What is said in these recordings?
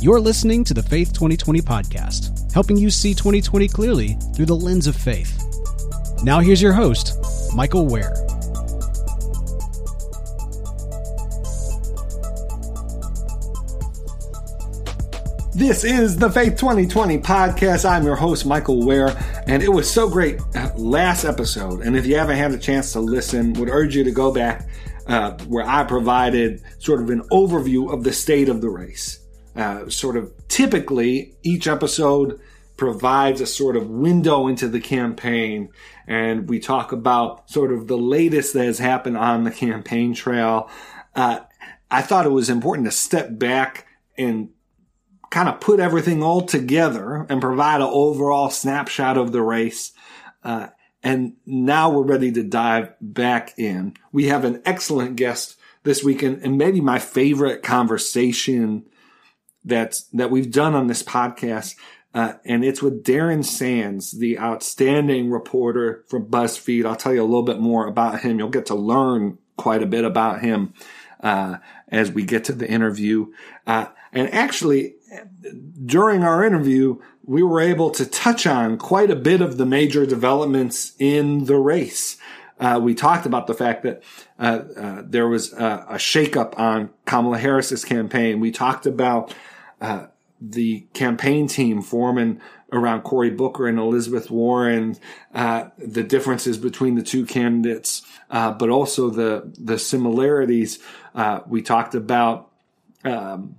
You're listening to the Faith 2020 podcast, helping you see 2020 clearly through the lens of faith. Now, here's your host, Michael Wear. This is the Faith 2020 podcast. I'm your host, Michael Wear, and it was so great last episode. And if you haven't had a chance to listen, would urge you to go back uh, where I provided sort of an overview of the state of the race. Uh, sort of typically, each episode provides a sort of window into the campaign, and we talk about sort of the latest that has happened on the campaign trail. Uh, I thought it was important to step back and kind of put everything all together and provide an overall snapshot of the race. Uh, and now we're ready to dive back in. We have an excellent guest this weekend and maybe my favorite conversation that's, that we've done on this podcast. Uh, and it's with Darren Sands, the outstanding reporter from BuzzFeed. I'll tell you a little bit more about him. You'll get to learn quite a bit about him uh, as we get to the interview. Uh, and actually, during our interview, we were able to touch on quite a bit of the major developments in the race. Uh, we talked about the fact that uh, uh, there was a, a shakeup on Kamala Harris's campaign. We talked about uh, the campaign team forming around Cory Booker and Elizabeth Warren, uh, the differences between the two candidates, uh, but also the the similarities. we talked about. Um,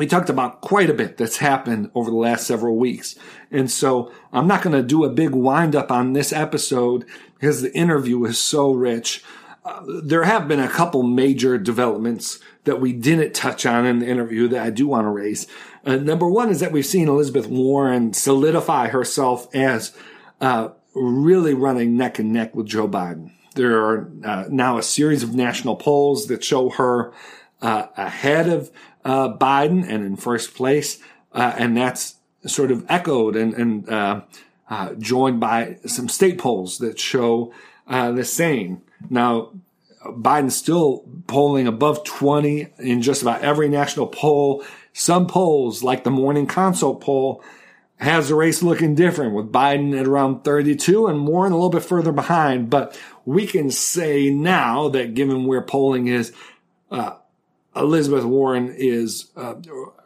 we talked about quite a bit that's happened over the last several weeks. And so I'm not going to do a big wind up on this episode because the interview is so rich. There have been a couple major developments that we didn't touch on in the interview that I do want to raise. Uh, number one is that we've seen Elizabeth Warren solidify herself as uh, really running neck and neck with Joe Biden. There are uh, now a series of national polls that show her uh, ahead of uh, Biden and in first place, and that's sort of echoed and, and uh, uh, joined by some state polls that show uh, the same. Now, Biden's still polling above 20 in just about every national poll. Some polls, like the Morning Consult poll, has the race looking different with Biden at around 32 and Warren a little bit further behind. But we can say now that given where polling is, uh, Elizabeth Warren is uh,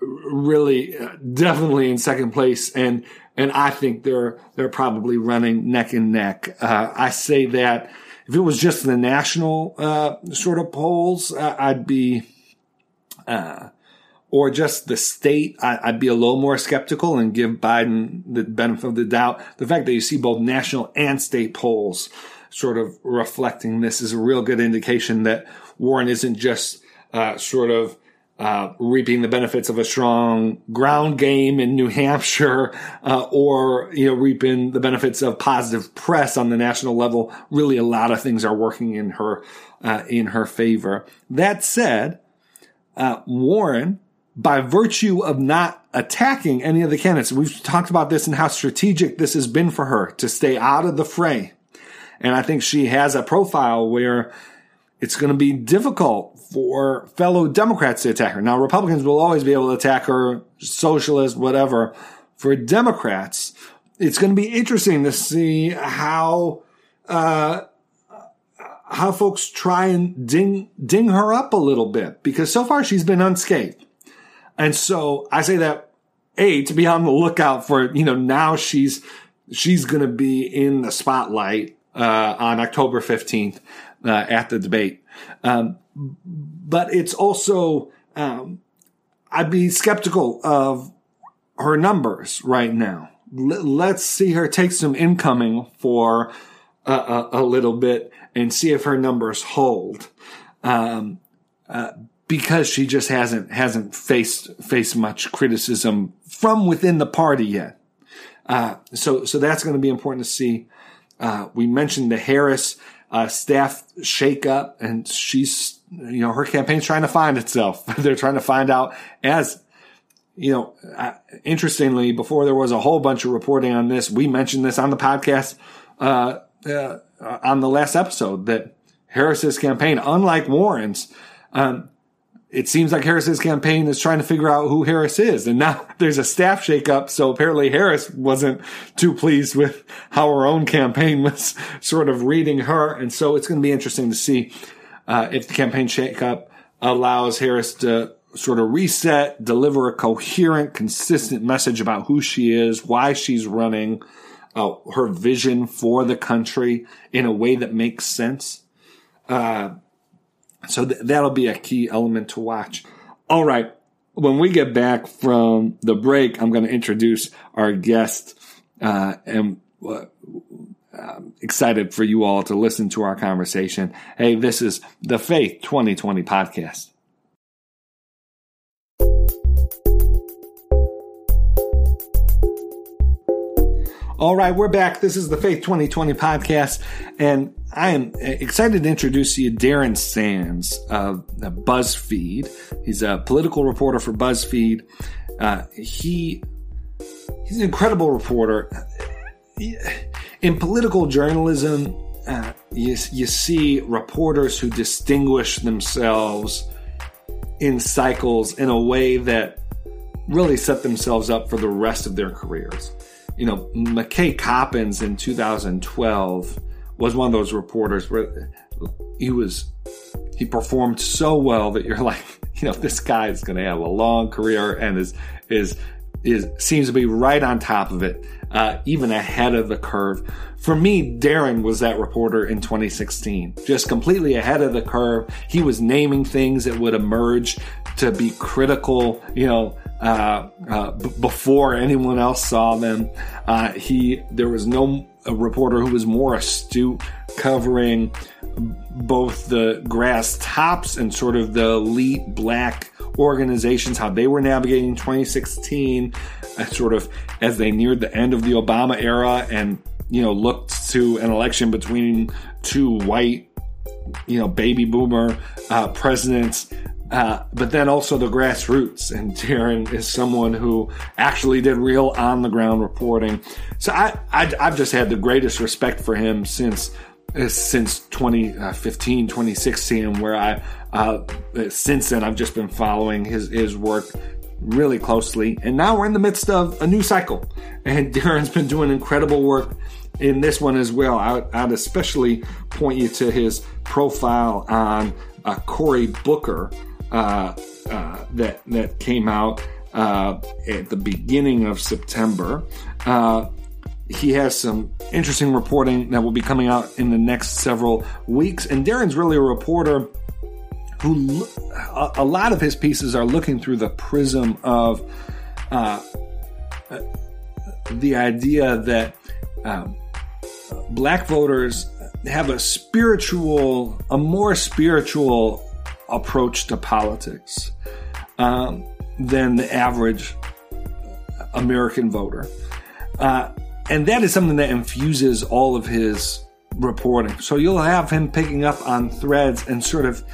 really uh, definitely in second place, and and I think they're they're probably running neck and neck. Uh, I say that if it was just the national uh, sort of polls, uh, I'd be, uh, or just the state, I, would be a little more skeptical and give Biden the benefit of the doubt. The fact that you see both national and state polls sort of reflecting this is a real good indication that Warren isn't just uh, sort of uh, reaping the benefits of a strong ground game in New Hampshire, uh, or you know reaping the benefits of positive press on the national level. Really, a lot of things are working in her uh, in her favor. That said, uh, Warren, by virtue of not attacking any of the candidates, we've talked about this and how strategic this has been for her to stay out of the fray, and I think she has a profile where it's going to be difficult for fellow Democrats to attack her. Now, Republicans will always be able to attack her, socialist, whatever. For Democrats, it's going to be interesting to see how, uh, how folks try and ding, ding her up a little bit because so far she's been unscathed. And so I say that A, to be on the lookout for, you know, now she's, she's going to be in the spotlight, uh, on October 15th, uh, at the debate. Um, but it's also, um, I'd be skeptical of her numbers right now. L- let's see her take some incoming for a, a, a, little bit and see if her numbers hold. Um, uh, because she just hasn't hasn't faced faced much criticism from within the party yet. Uh, so so that's going to be important to see. Uh, we mentioned the Harris uh, staff shakeup, and she's you know her campaign's trying to find itself. They're trying to find out as you know. Uh, interestingly, before there was a whole bunch of reporting on this, we mentioned this on the podcast uh, uh, on the last episode that Harris's campaign, unlike Warren's, um, it seems like Harris's campaign is trying to figure out who Harris is. And now there's a staff shakeup. So apparently Harris wasn't too pleased with how her own campaign was sort of reading her. And so it's going to be interesting to see uh, if the campaign shakeup allows Harris to sort of reset, deliver a coherent, consistent message about who she is, why she's running, uh, her vision for the country in a way that makes sense. Uh, so th- that'll be a key element to watch. All right. When we get back from the break, I'm going to introduce our guest, uh, and uh, I'm excited for you all to listen to our conversation. Hey, this is the Faith 2020 podcast. All right, we're back. This is the Faith 2020 podcast, and I am excited to introduce you Darren Sands of BuzzFeed. He's a political reporter for BuzzFeed. Uh, he he's an incredible reporter. In political journalism, uh, you, you see reporters who distinguish themselves in cycles in a way that really set themselves up for the rest of their careers. You know, McKay Coppins in 2012 was one of those reporters where he was he performed so well that you're like, you know, this guy is going to have a long career and is is is seems to be right on top of it, uh, even ahead of the curve. For me, Darren was that reporter in 2016, just completely ahead of the curve. He was naming things that would emerge to be critical, you know, uh, uh, b- before anyone else saw them. Uh, he there was no reporter who was more astute covering both the grass tops and sort of the elite black organizations, how they were navigating 2016, uh, sort of as they neared the end of the Obama era and, you know, looked to an election between two white, you know, baby boomer uh, presidents. Uh, but then also the grassroots. And Darren is someone who actually did real on the ground reporting. So I, I, have just had the greatest respect for him since uh, since 2015, 2016, where I uh, since then I've just been following his his work really closely. And now we're in the midst of a new cycle, and Darren's been doing incredible work in this one as well. I, would especially point you to his profile on uh, Cory Booker uh, uh, that that came out uh, at the beginning of September. Uh, he has some interesting reporting that will be coming out in the next several weeks. And Darren's really a reporter who a, lot of his pieces are looking through the prism of the idea that um, black voters have a spiritual, a more spiritual approach to politics um, than the average American voter. Uh, and that is something that infuses all of his reporting. So you'll have him picking up on threads and sort of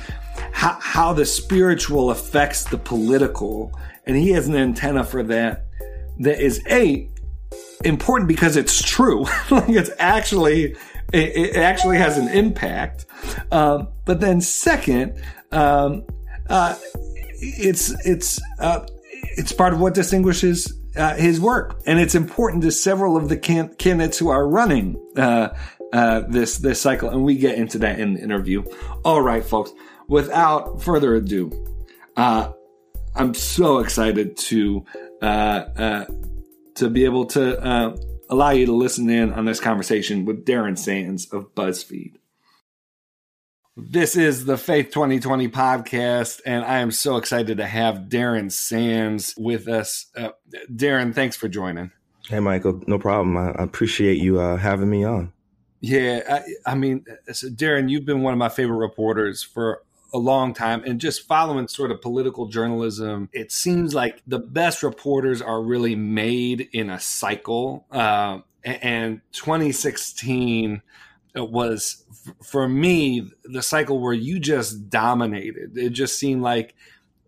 how, how the spiritual affects the political. And he has an antenna for that that is A, important because it's true. like it's actually, it, actually has an impact. Um, but then second, um, uh, it's it's uh, it's part of what distinguishes uh, his work, and it's important to several of the can- candidates who are running uh, uh, this this cycle, and we get into that in the interview. All right, folks. Without further ado, uh, I'm so excited to uh uh to be able to allow you to listen in on this conversation with Darren Sands of BuzzFeed. This is the Faith 2020 podcast, and I am so excited to have Darren Sands with us. Uh, Darren, thanks for joining. Hey, Michael, no problem. I, appreciate you uh, having me on. Yeah, I, I mean, so Darren, you've been one of my favorite reporters for a long time and just following sort of political journalism, it seems like the best reporters are really made in a cycle. Uh, and 2016 was, for me, the cycle where you just dominated. It just seemed like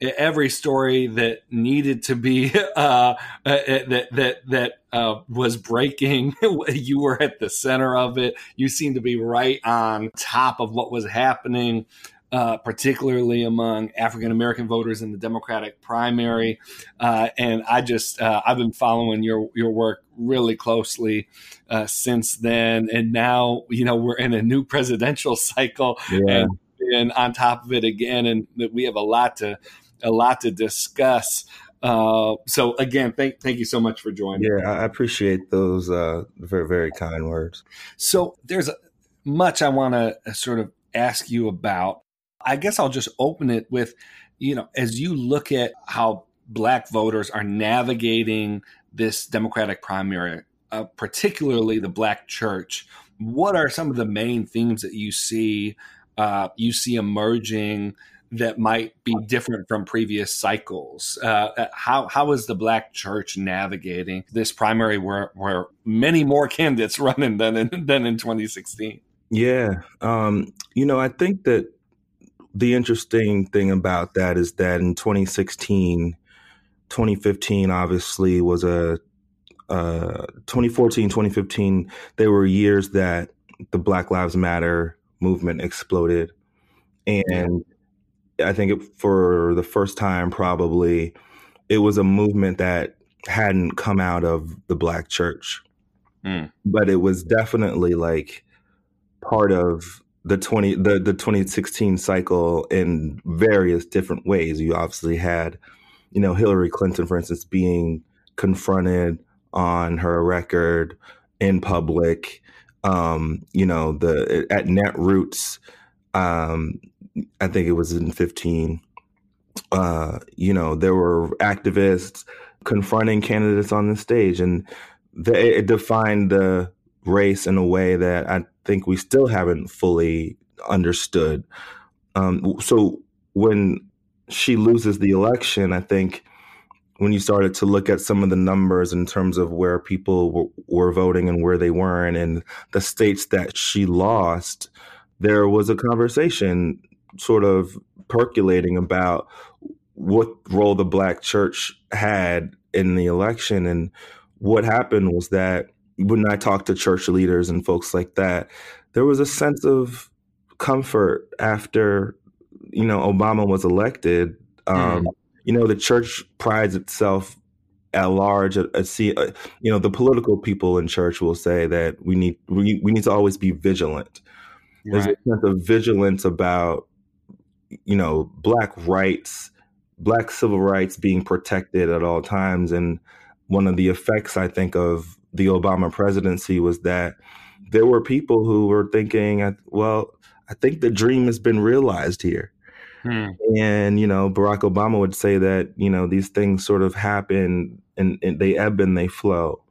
every story that needed to be uh, that that that uh, was breaking. you were at the center of it. You seemed to be right on top of what was happening. Uh, particularly among African American voters in the Democratic primary, uh, and I just uh, I've been following your your work really closely uh, since then, and now you know we're in a new presidential cycle, yeah. and, and on top of it again, and we have a lot to a lot to discuss. Uh, so again, thank thank you so much for joining. Yeah, I appreciate those uh, very very kind words. So there's much I want to sort of ask you about. I guess I'll just open it with, you know, as you look at how Black voters are navigating this Democratic primary, uh, particularly the Black church. What are some of the main themes that you see uh, you see emerging that might be different from previous cycles. Uh, uh, how how is the Black Church navigating this primary where where many more candidates running than in, than in 2016? Yeah, um, you know, I think that the interesting thing about that is that in 2016, 2015 obviously was a uh, 2014, 2015. They were years that the Black Lives Matter movement exploded, and I think it, for the first time, probably, it was a movement that hadn't come out of the black church, mm. but it was definitely like part of the 20 the, the 2016 cycle in various different ways you obviously had you know hillary clinton for instance being confronted on her record in public um you know the at netroots um I think it was in 15. Uh, you know, there were activists confronting candidates on the stage, and they, it defined the race in a way that I think we still haven't fully understood. Um, so when she loses the election, I think when you started to look at some of the numbers in terms of where people were, were voting and where they weren't, and the states that she lost, there was a conversation sort of percolating about what role the black church had in the election. And what happened was that when I talked to church leaders and folks like that, there was a sense of comfort after, you know, Obama was elected. Um, mm. You know, the church prides itself at large. At, at see, uh, you know, the political people in church will say that we need we, we need to always be vigilant. Right. There's a sense of vigilance about you know, black rights, black civil rights being protected at all times. And one of the effects, I think, of the Obama presidency was that there were people who were thinking, well, I think the dream has been realized here. Hmm. And, you know, Barack Obama would say that, you know, these things sort of happen and, and they ebb and they flow.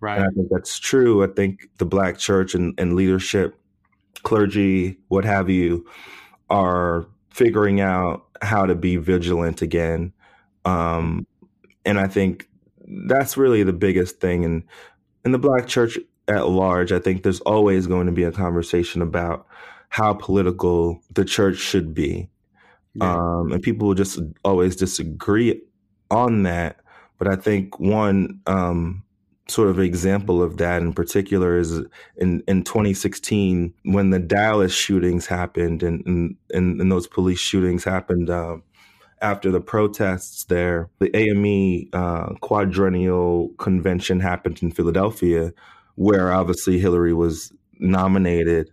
Right. And I think that's true. I think the black church and, and leadership, clergy, what have you, are figuring out how to be vigilant again. Um, and I think that's really the biggest thing. And in the Black church at large, I think there's always going to be a conversation about how political the church should be. Yeah. Um, and people will just always disagree on that. But I think one, um, sort of example of that in particular is in, in 2016 when the Dallas shootings happened and, and, and those police shootings happened um, after the protests there. The AME uh, quadrennial convention happened in Philadelphia, where obviously Hillary was nominated,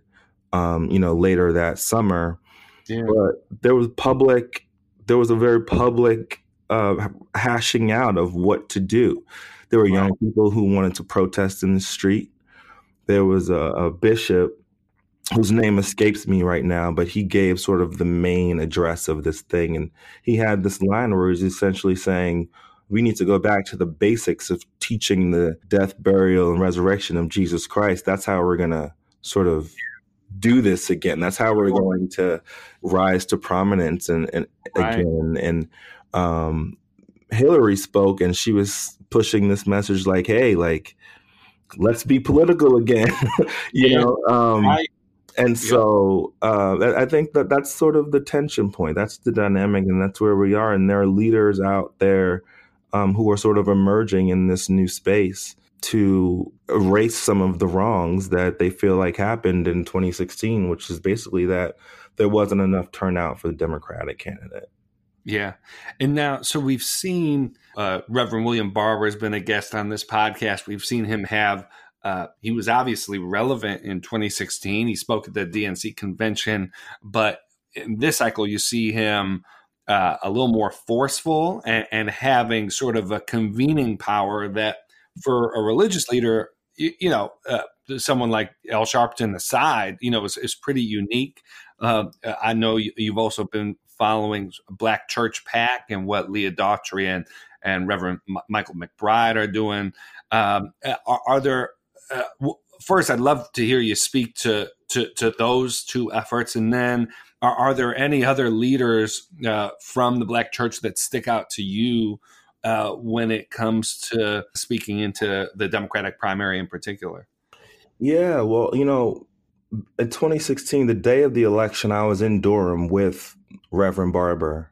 um, you know, later that summer. Yeah. But there was public, there was a very public uh, hashing out of what to do. There were young people who wanted to protest in the street. There was a, a bishop whose name escapes me right now, but he gave sort of the main address of this thing. And he had this line where he's essentially saying, we need to go back to the basics of teaching the death, burial, and resurrection of Jesus Christ. That's how we're going to sort of do this again. That's how we're going to rise to prominence and, and right. again. And um, Hillary spoke, and she was pushing this message like, "Hey, like, let's be political again," you yeah. know. Um, right. And so uh, I think that that's sort of the tension point. That's the dynamic, and that's where we are. And there are leaders out there um, who are sort of emerging in this new space to erase some of the wrongs that they feel like happened in 2016, which is basically that there wasn't enough turnout for the Democratic candidate. Yeah. And now, so we've seen uh, Reverend William Barber has been a guest on this podcast. We've seen him have, uh, he was obviously relevant in 2016. He spoke at the DNC convention, but in this cycle, you see him uh, a little more forceful and, and, having sort of a convening power that for a religious leader, you, you know, uh, someone like Al Sharpton aside, you know, is, is pretty unique. Uh, I know you, have also been following Black Church PAC and what Leah Daughtry and, and Reverend M- Michael McBride are doing. Um, are, are, there, uh, w- first, I'd love to hear you speak to, to, to those two efforts. And then are, are there any other leaders uh, from the Black Church that stick out to you uh, when it comes to speaking into the Democratic primary in particular? Yeah, well, you know, in 2016, the day of the election, I was in Durham with Reverend Barber.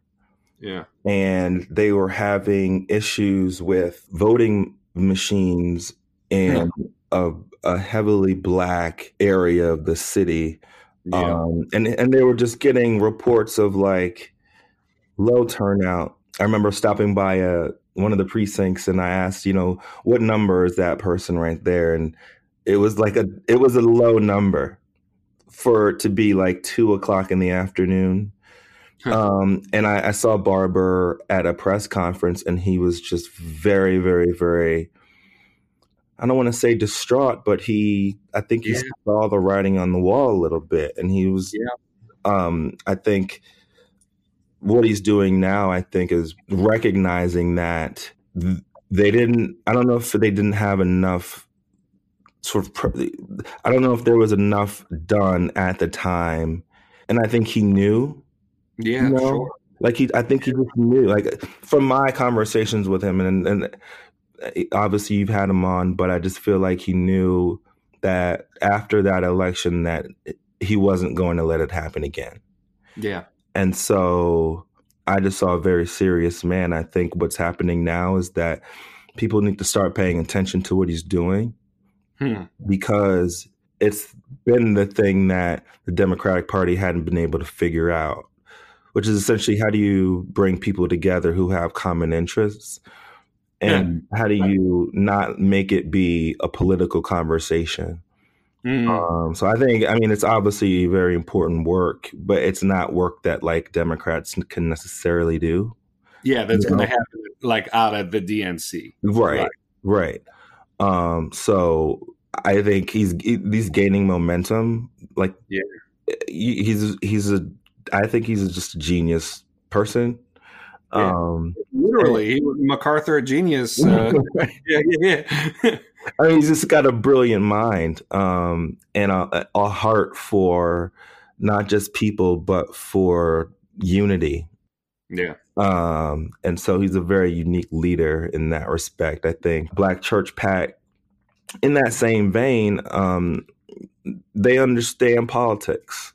Yeah. And they were having issues with voting machines in a, a, heavily black area of the city yeah. Um, and and they were just getting reports of like low turnout. I remember stopping by a uh, one of the precincts and I asked, you know, what number is that person right there? And it was like a it was a low number for to be like two o'clock in the afternoon. Um, and I, I saw Barber at a press conference and he was just very, very, very I don't want to say distraught, but he, I think he yeah. saw the writing on the wall a little bit, and he was, yeah. um, I think, what he's doing now, I think, is recognizing that they didn't. I don't know if they didn't have enough sort of. I don't know if there was enough done at the time, and I think he knew. Yeah, you know? sure. Like he, I think he just knew. Like from my conversations with him, and and obviously you've had him on, but I just feel like he knew that after that election that he wasn't going to let it happen again. Yeah. And so I just saw a very serious man. I think what's happening now is that people need to start paying attention to what he's doing hmm. because it's been the thing that the Democratic Party hadn't been able to figure out, which is essentially how do you bring people together who have common interests and yeah. how do you not make it be a political conversation mm. um, so i think i mean it's obviously very important work but it's not work that like democrats can necessarily do yeah that's going to happen like out of the dnc right right, right. Um, so i think he's he's gaining momentum like yeah he's he's a i think he's just a genius person yeah. Um, Literally, he was MacArthur a genius. Uh, yeah, yeah, yeah. I mean, he's just got a brilliant mind um, and a, a heart for not just people, but for unity. Yeah. Um, and so he's a very unique leader in that respect. I think Black Church PAC, in that same vein, um, they understand politics.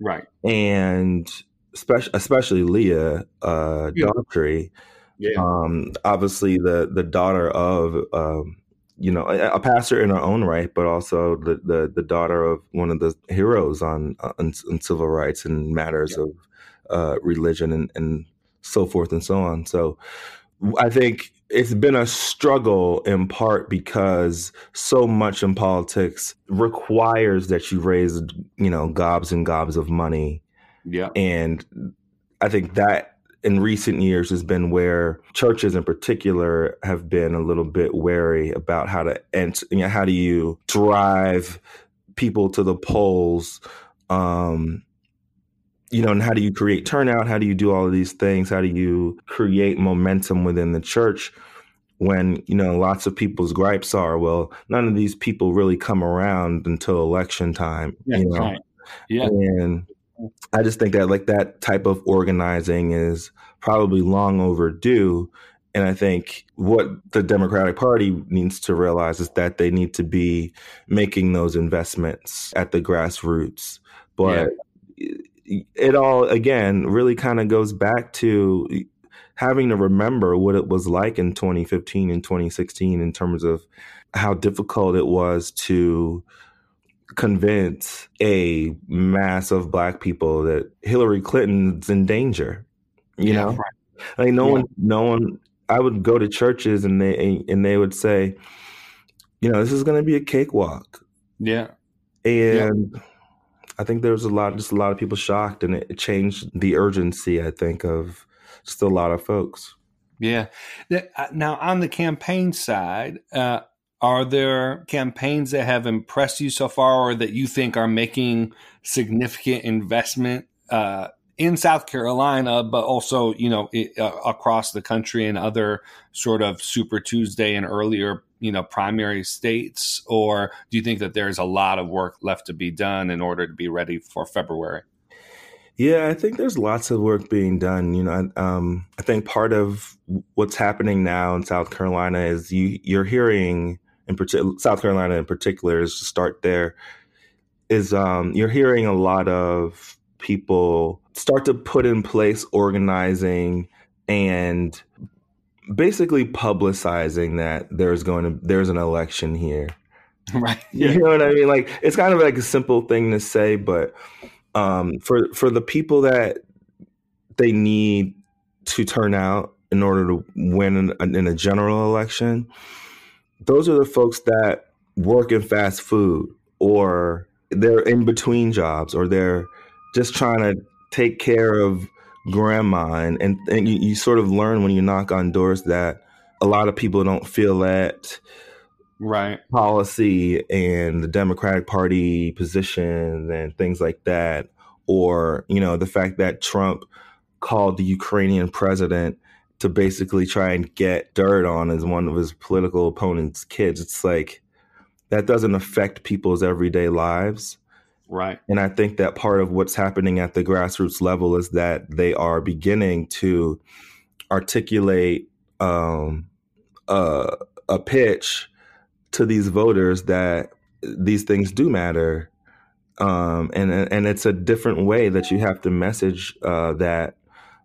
Right. And especially, especially Leah uh, yeah. Daughtry, yeah. Um, obviously the the daughter of um, you know a, a, pastor in her own right, but also the, the the daughter of one of the heroes on uh, on, on civil rights and matters yeah. of uh, religion and, and so forth and so on. So I think it's been a struggle in part because so much in politics requires that you raise you know gobs and gobs of money yeah. And I think that in recent years has been where churches in particular have been a little bit wary about how to and you know, how do you drive people to the polls um you know and how do you create turnout? How do you do all of these things? How do you create momentum within the church when you know lots of people's gripes are well none of these people really come around until election time yeah, you know? right. Yeah. And I just think that like that type of organizing is probably long overdue. And I think what the Democratic Party needs to realize is that they need to be making those investments at the grassroots. But yeah. it all, again, really kind of goes back to having to remember what it was like in 2015 and 2016 in terms of how difficult it was to convince a mass of black people that Hillary Clinton's in danger. You yeah, know, right. like no yeah. one, no one. I would go to churches and they and they would say, you know, this is going to be a cakewalk. Yeah, and yeah. I think there was a lot, just a lot of people shocked, and it changed the urgency. I think of just a lot of folks. Yeah. Uh, now on the campaign side, uh, are there campaigns that have impressed you so far or that you think are making significant investment uh, in South Carolina, but also, you know, it, uh, across the country and other sort of Super Tuesday and earlier, you know, primary states? Or do you think that there's a lot of work left to be done in order to be ready for February? Yeah, I think there's lots of work being done. You know, um, I think part of what's happening now in South Carolina is you you're hearing in particular, South Carolina in particular, is to start there, is um, you're hearing a lot of people start to put in place organizing and basically publicizing that there's going to there's an election here. Right. Yeah. You know what I mean? Like it's kind of like a simple thing to say, but um, for for the people that they need to turn out in order to win in, in a general election, those are the folks that work in fast food or they're in between jobs or they're just trying to take care of grandma. And, and, and you, you sort of learn when you knock on doors that a lot of people don't feel that right. policy and the democratic party position and things like that or you know the fact that trump called the ukrainian president to basically try and get dirt on as one of his political opponent's kids. It's like that doesn't affect people's everyday lives. Right. And I think that part of what's happening at the grassroots level is that they are beginning to articulate um, uh, a pitch to these voters that these things do matter. Um, and and it's a different way that you have to message uh, that.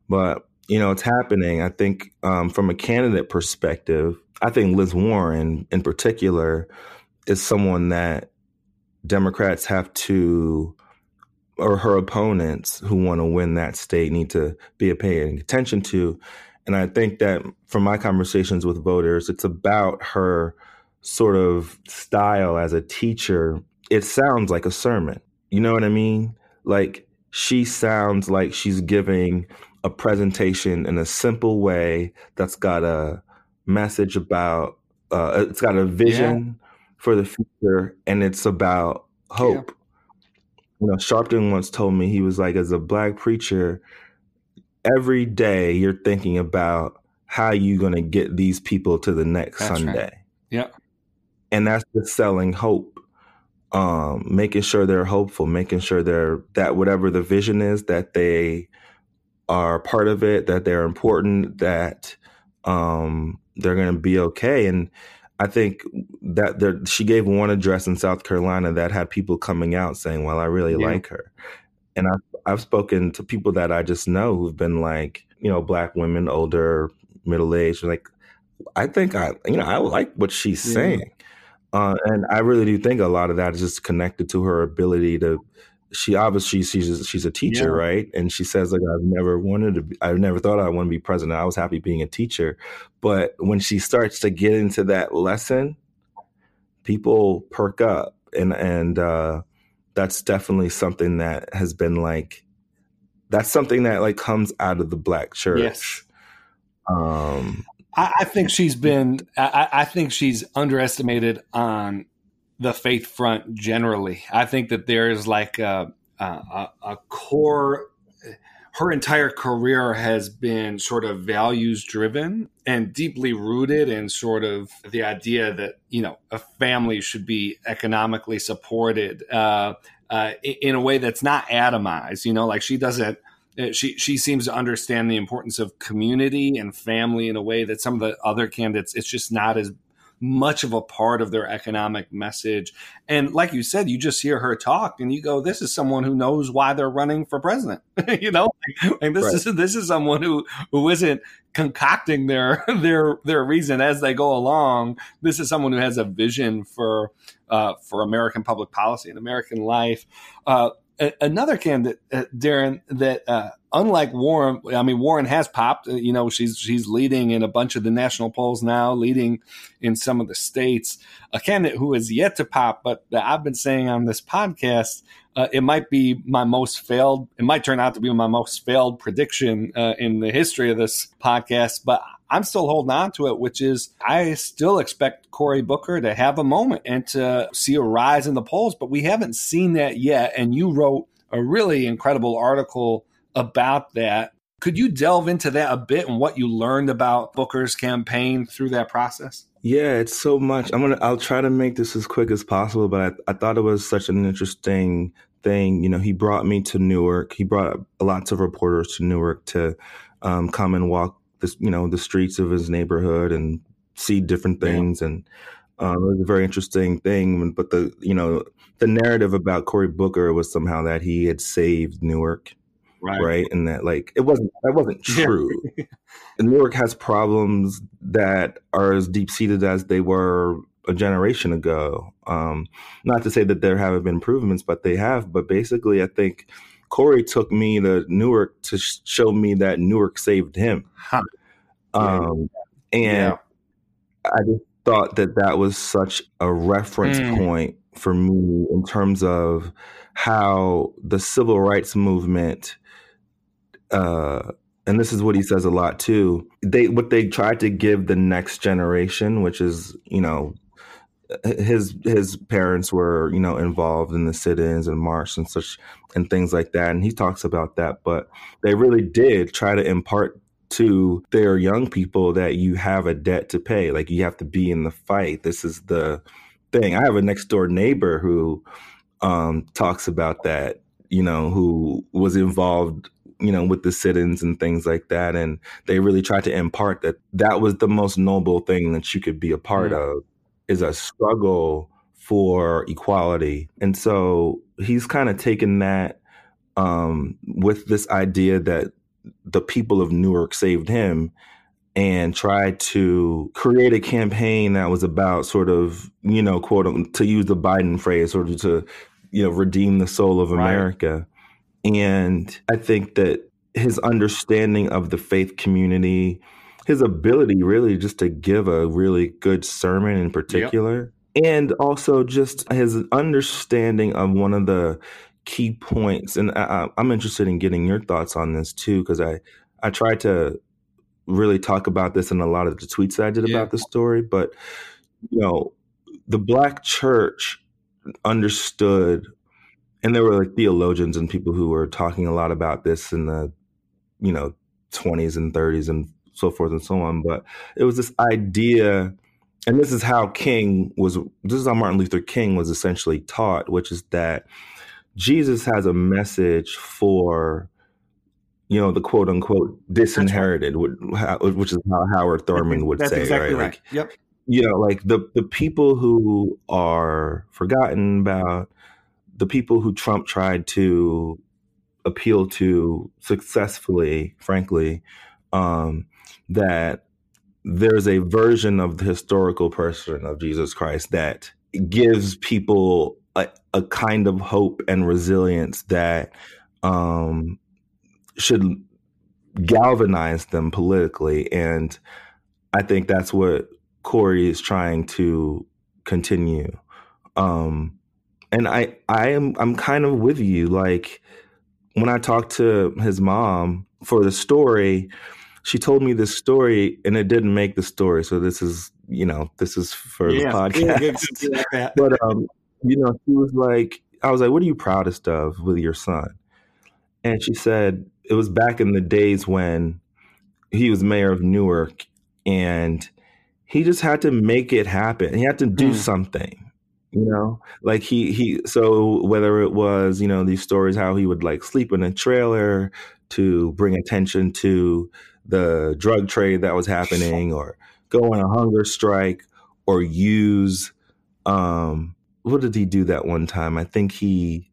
But you know, it's happening. I think um, from a candidate perspective, I think Liz Warren in particular is someone that Democrats have to, or her opponents who want to win that state need to be paying attention to. And I think that from my conversations with voters, it's about her sort of style as a teacher. It sounds like a sermon. You know what I mean? Like she sounds like she's giving a presentation in a simple way that's got a message about uh, it's got a vision yeah. for the future and it's about hope yeah. you know sharpton once told me he was like as a black preacher every day you're thinking about how you going to get these people to the next that's sunday right. yeah and that's just selling hope um, making sure they're hopeful making sure they're that whatever the vision is that they are part of it, that they're important, that um, they're going to be okay. And I think that there, she gave one address in South Carolina that had people coming out saying, "Well, I really yeah. like her," and I've I've spoken to people that I just know who've been like, you know, black women, older, middle aged, like, I think I, you know, I like what she's yeah. saying, uh, and I really do think a lot of that is just connected to her ability to she obviously she's she's a teacher, yeah. right? And she says like I've never wanted to be, I've never thought I want to be president. I was happy being a teacher, but when she starts to get into that lesson, people perk up, and and uh, that's definitely something that has been like that's something that like comes out of the black church. Yes. Um, I, I think she's been. I, I think she's underestimated on the faith front generally. I think that there is like a, a, a core. Her entire career has been sort of values driven and deeply rooted in sort of the idea that you know a family should be economically supported. Uh, uh, in a way that's not atomized. You know, like she doesn't. Uh, she she seems to understand the importance of community and family in a way that some of the other candidates it's just not as much of a part of their economic message. And like you said, you just hear her talk and you go, this is someone who knows why they're running for president. you know, like this right. is this is someone who who isn't concocting their their their reason as they go along. This is someone who has a vision for uh, for American public policy and American life. Uh, another candidate, uh, Darren, that uh, unlike Warren, I mean Warren has popped. Uh, you know, she's she's leading in a bunch of the national polls now, leading in some of the states. A candidate who is yet to pop, but I've been saying on this podcast, uh, it might be my most failed. It might turn out to be my most failed prediction uh, in the history of this podcast, but I'm still holding on to it, which is I still expect Cory Booker to have a moment and to see a rise in the polls, but we haven't seen that yet. And you wrote a really incredible article about that. Could you delve into that a bit and what you learned about Booker's campaign through that process? Yeah, it's so much. I'm gonna. I'll try to make this as quick as possible, but I, I thought it was such an interesting thing. You know, he brought me to Newark. He brought lots of reporters to Newark to um, come and walk the you know the streets of his neighborhood and see different things yeah. and um, it was a very interesting thing but the you know the narrative about Cory Booker was somehow that he had saved Newark right, right? and that like it wasn't that wasn't true yeah. Newark has problems that are as deep seated as they were a generation ago um, not to say that there haven't been improvements but they have but basically I think Cory took me to Newark to show me that Newark saved him. Huh. Um, and yeah. I just thought that that was such a reference mm. point for me in terms of how the civil rights movement, uh, and this is what he says a lot too. They what they tried to give the next generation, which is you know his his parents were you know involved in the sit-ins and march and such and things like that and he talks about that but they really did try to impart to their young people that you have a debt to pay like you have to be in the fight this is the thing i have a next door neighbor who um, talks about that you know who was involved you know with the sit-ins and things like that and they really tried to impart that that was the most noble thing that you could be a part mm-hmm. of is a struggle for equality. And so he's kind of taken that um, with this idea that the people of Newark saved him and tried to create a campaign that was about sort of, you know, quote, to use the Biden phrase, sort of to, you know, redeem the soul of America. Right. And I think that his understanding of the faith community, his ability really just to give a really good sermon in particular yep. and also just his understanding of one of the key points and I, am interested in getting your thoughts on this too because i i tried to really talk about this in a lot of the tweets i did yeah. about the story but you know the black church understood and there were like theologians and people who were talking a lot about this in the you know 20s and 30s and so forth and so on. But it was this idea, and this is how King was, this is how Martin Luther King was essentially taught, which is that Jesus has a message for, you know, the quote unquote disinherited, right. which is how Howard Thurman would That's say, exactly right? right. Like, yep. You know, like the the people who are forgotten about, the people who Trump tried to appeal to successfully, frankly, um, that there's a version of the historical person of Jesus Christ that gives people a, a kind of hope and resilience that um, should galvanize them politically. And I think that's what Cory is trying to continue. Um, and I, I am, I'm kind of with you. Like when I talked to his mom for the story, she told me this story and it didn't make the story. So this is, you know, this is for yeah, the podcast. Yeah, but um, you know, she was like, I was like, what are you proudest of with your son? And she said it was back in the days when he was mayor of Newark and he just had to make it happen. He had to do mm. something. You know like he he so whether it was you know these stories how he would like sleep in a trailer to bring attention to the drug trade that was happening or go on a hunger strike or use um what did he do that one time? I think he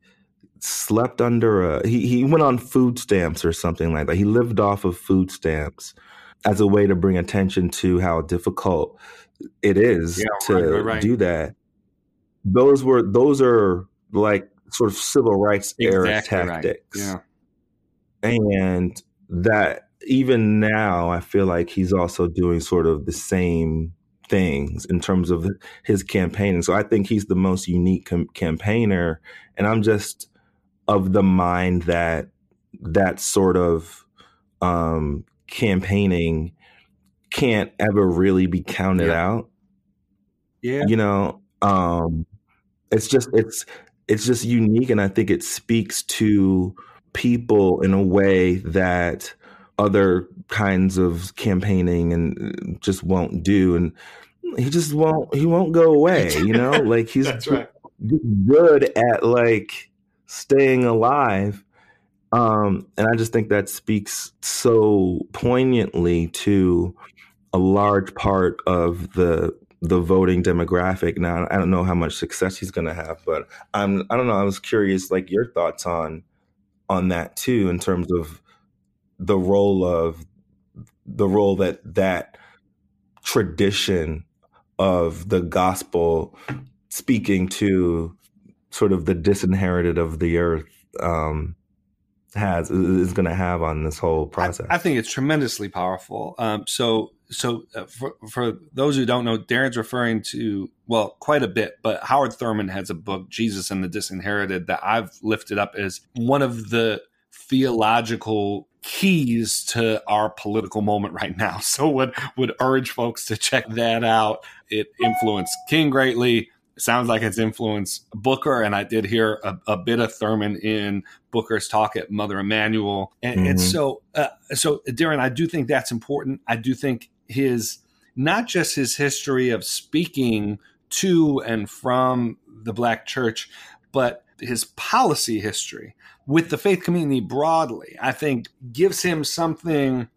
slept under a he, he went on food stamps or something like that. He lived off of food stamps as a way to bring attention to how difficult it is Yeah, to right, right, right. do that those were those are like sort of civil rights era Exactly right. tactics Yeah. and that even now i feel like he's also doing sort of the same things in terms of his campaigning so i think he's the most unique com- campaigner and i'm just of the mind that that sort of um campaigning can't ever really be counted Yeah. out Yeah. you know um it's just it's it's just unique and i think it speaks to people in a way that other kinds of campaigning and just won't do and he just won't he won't go away you know like he's right. good at like staying alive um and i just think that speaks so poignantly to a large part of the the voting demographic now i don't know how much success he's going to have but i'm i don't know i was curious like your thoughts on on that too in terms of the role of the role that that tradition of the gospel speaking to sort of the disinherited of the earth um has is going to have on this whole process I, I think it's tremendously powerful. Um, so, so uh, for, for those who don't know, Darren's referring to well, quite a bit. But Howard Thurman has a book, Jesus and the Disinherited, that I've lifted up as one of the theological keys to our political moment right now. So, would would urge folks to check that out. It influenced King greatly. It sounds like it's influenced Booker, and I did hear a, a bit of Thurman in Booker's talk at Mother Emanuel, and, and Mhm. so uh, so Darren, I do think that's important. I do think his not just his history of speaking to and from the Black Church, but his policy history with the faith community broadly, I think gives him something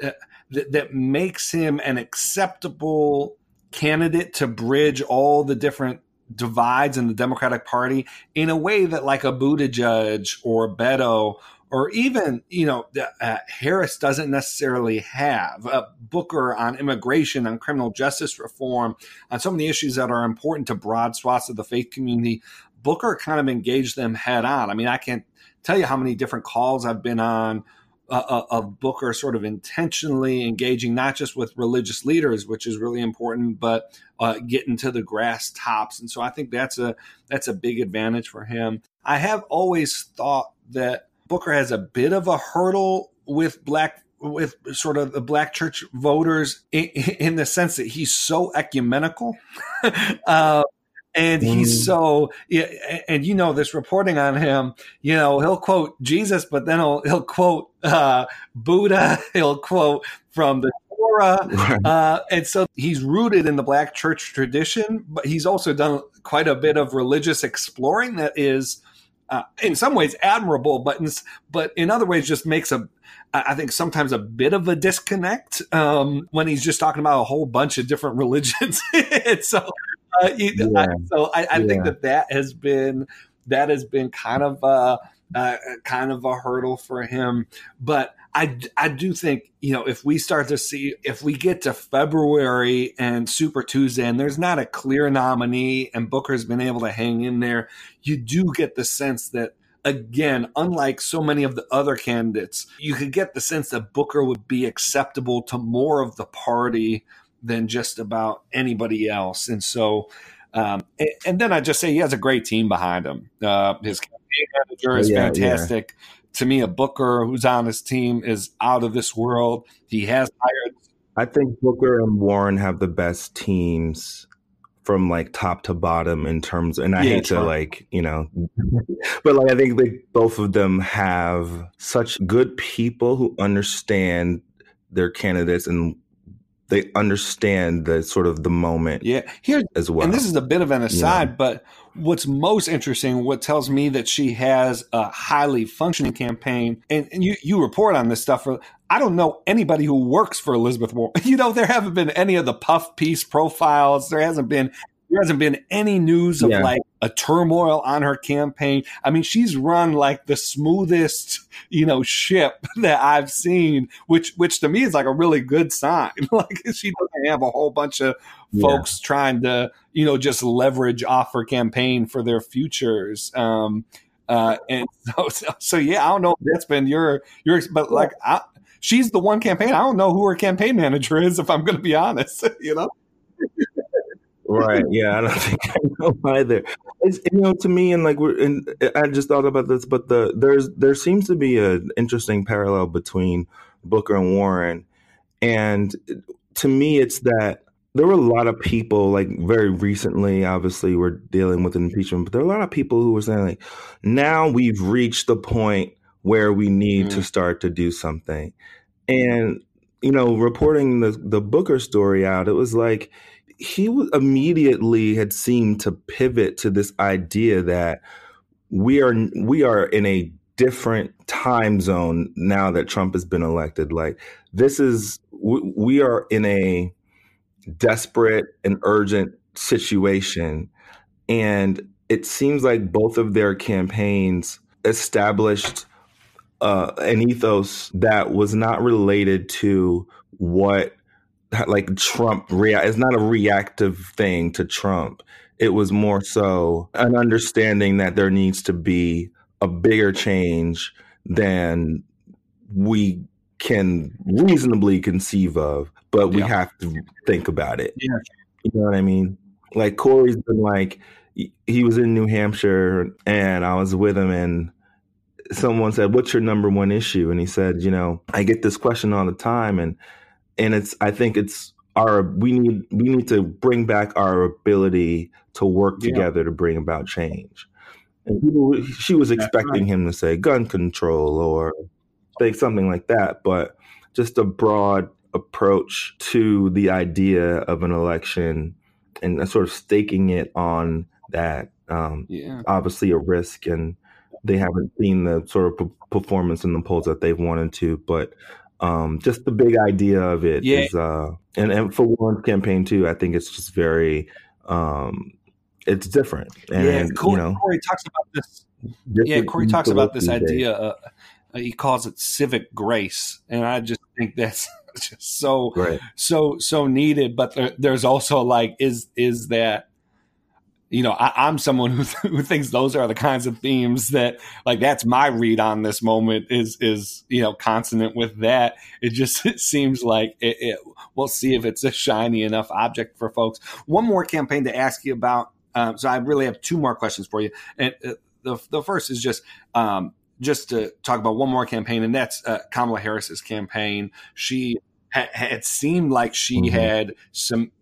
that, that, that makes him an acceptable candidate to bridge all the different divides in the Democratic Party in a way that, like a Buttigieg or a Beto or even you know uh, Harris doesn't necessarily have uh, Booker on immigration, on criminal justice reform, on of the issues that are important to broad swaths of the faith community. Booker kind of engaged them head on. I mean, I can't tell you how many different calls I've been on uh, uh, of Booker sort of intentionally engaging not just with religious leaders, which is really important, but uh, getting to the grass tops. And so I think that's a that's a big advantage for him. I have always thought that Booker has a bit of a hurdle with black with sort of the black church voters in, in the sense that he's so ecumenical. uh, and he's Mm. so and you know this reporting on him you know he'll quote jesus but then he'll he'll quote uh buddha he'll quote from the torah Right. uh, and so he's rooted in the black church tradition, but he's also done quite a bit of religious exploring that is, uh, in some ways, admirable, but in, but in other ways, just makes a I think sometimes a bit of a disconnect um, when he's just talking about a whole bunch of different religions. So, uh, you- I, so I, I think that that has been that has been kind of a, uh, kind of a hurdle for him, but. I, I do think, you know, if we start to see, if we get to February and Super Tuesday and there's not a clear nominee and Booker's been able to hang in there, you do get the sense that, again, unlike so many of the other candidates, you could get the sense that Booker would be acceptable to more of the party than just about anybody else. And so, um, and, and then I just say he has a great team behind him. Uh, his campaign manager is Yeah, yeah. To me, a Booker who's on his team is out of this world. He has hired. I think Booker and Warren have the best teams from like top to bottom in terms and I Yeah, hate to like, you know, but like I think they both of them have such good people who understand their candidates and they understand the sort of the moment Yeah. Here as well. and this is a bit of an aside, but what's most interesting, what tells me that she has a highly functioning campaign, and, and you, you report on this stuff. For, I don't know anybody who works for Elizabeth Warren. You know, there haven't been any of the puff piece profiles. There hasn't been there hasn't been any news of Yeah. like a turmoil on her campaign. I mean, she's run like the smoothest, you know, ship that I've seen, which which to me is like a really good sign. like she doesn't have a whole bunch of Yeah. folks trying to, you know, just leverage off her campaign for their futures. Um, uh, and so, so, so, yeah, I don't know if that's been your your, but like, I, she's the one campaign. I don't know who her campaign manager is, if I'm going to be honest. You know, right yeah i don't think i know either it's you know to me and like we're and i just thought about this but the there's there seems to be an interesting parallel between booker and warren and to me it's that there were a lot of people like very recently obviously we're dealing with impeachment but there are a lot of people who were saying like now we've reached the point where we need to Mm. start to do something and you know reporting the the booker story out it was like he immediately had seemed to pivot to this idea that we are we are in a different time zone now that Trump has been elected. Like this is we, we are in a desperate and urgent situation, and it seems like both of their campaigns established uh, an ethos that was not related to what like Trump rea- it's not a reactive thing to Trump. It was more so an understanding that there needs to be a bigger change than we can reasonably conceive of, but we Yeah. have to think about it. Yeah. You know what I mean? Like Cory's been like he was in New Hampshire and I was with him and someone said, "What's your number one issue?" And he said, "You know, I get this question all the time and and it's I think it's our we need we need to bring back our ability to work Yeah. together to bring about change. And people, she was expecting him to say gun control or say something like that, but just a broad approach to the idea of an election and sort of staking it on that. Um, yeah, obviously a risk and they haven't seen the sort of p- performance in the polls that they've wanted to but um just the big idea of it is Yeah. uh and, and for Warren's campaign too I think it's just very um it's different and yeah. Cory, you know Cory talks about this. Yeah, Cory talks about this idea. Uh, uh, he calls it civic grace, and I just think that's just so right so so needed. But there, there's also like, is is that you know I, I'm someone who who thinks those are the kinds of themes that like that's my read on this moment is is you know consonant with that. It just it seems like it, it, we'll see if it's a shiny enough object for folks. One more campaign to ask you about. Um, so I really have two more questions for you, and uh, the the first is just. Um, just to talk about one more campaign, and that's uh, Kamala Harris's campaign. She ha- had seemed like she Mhm. had some,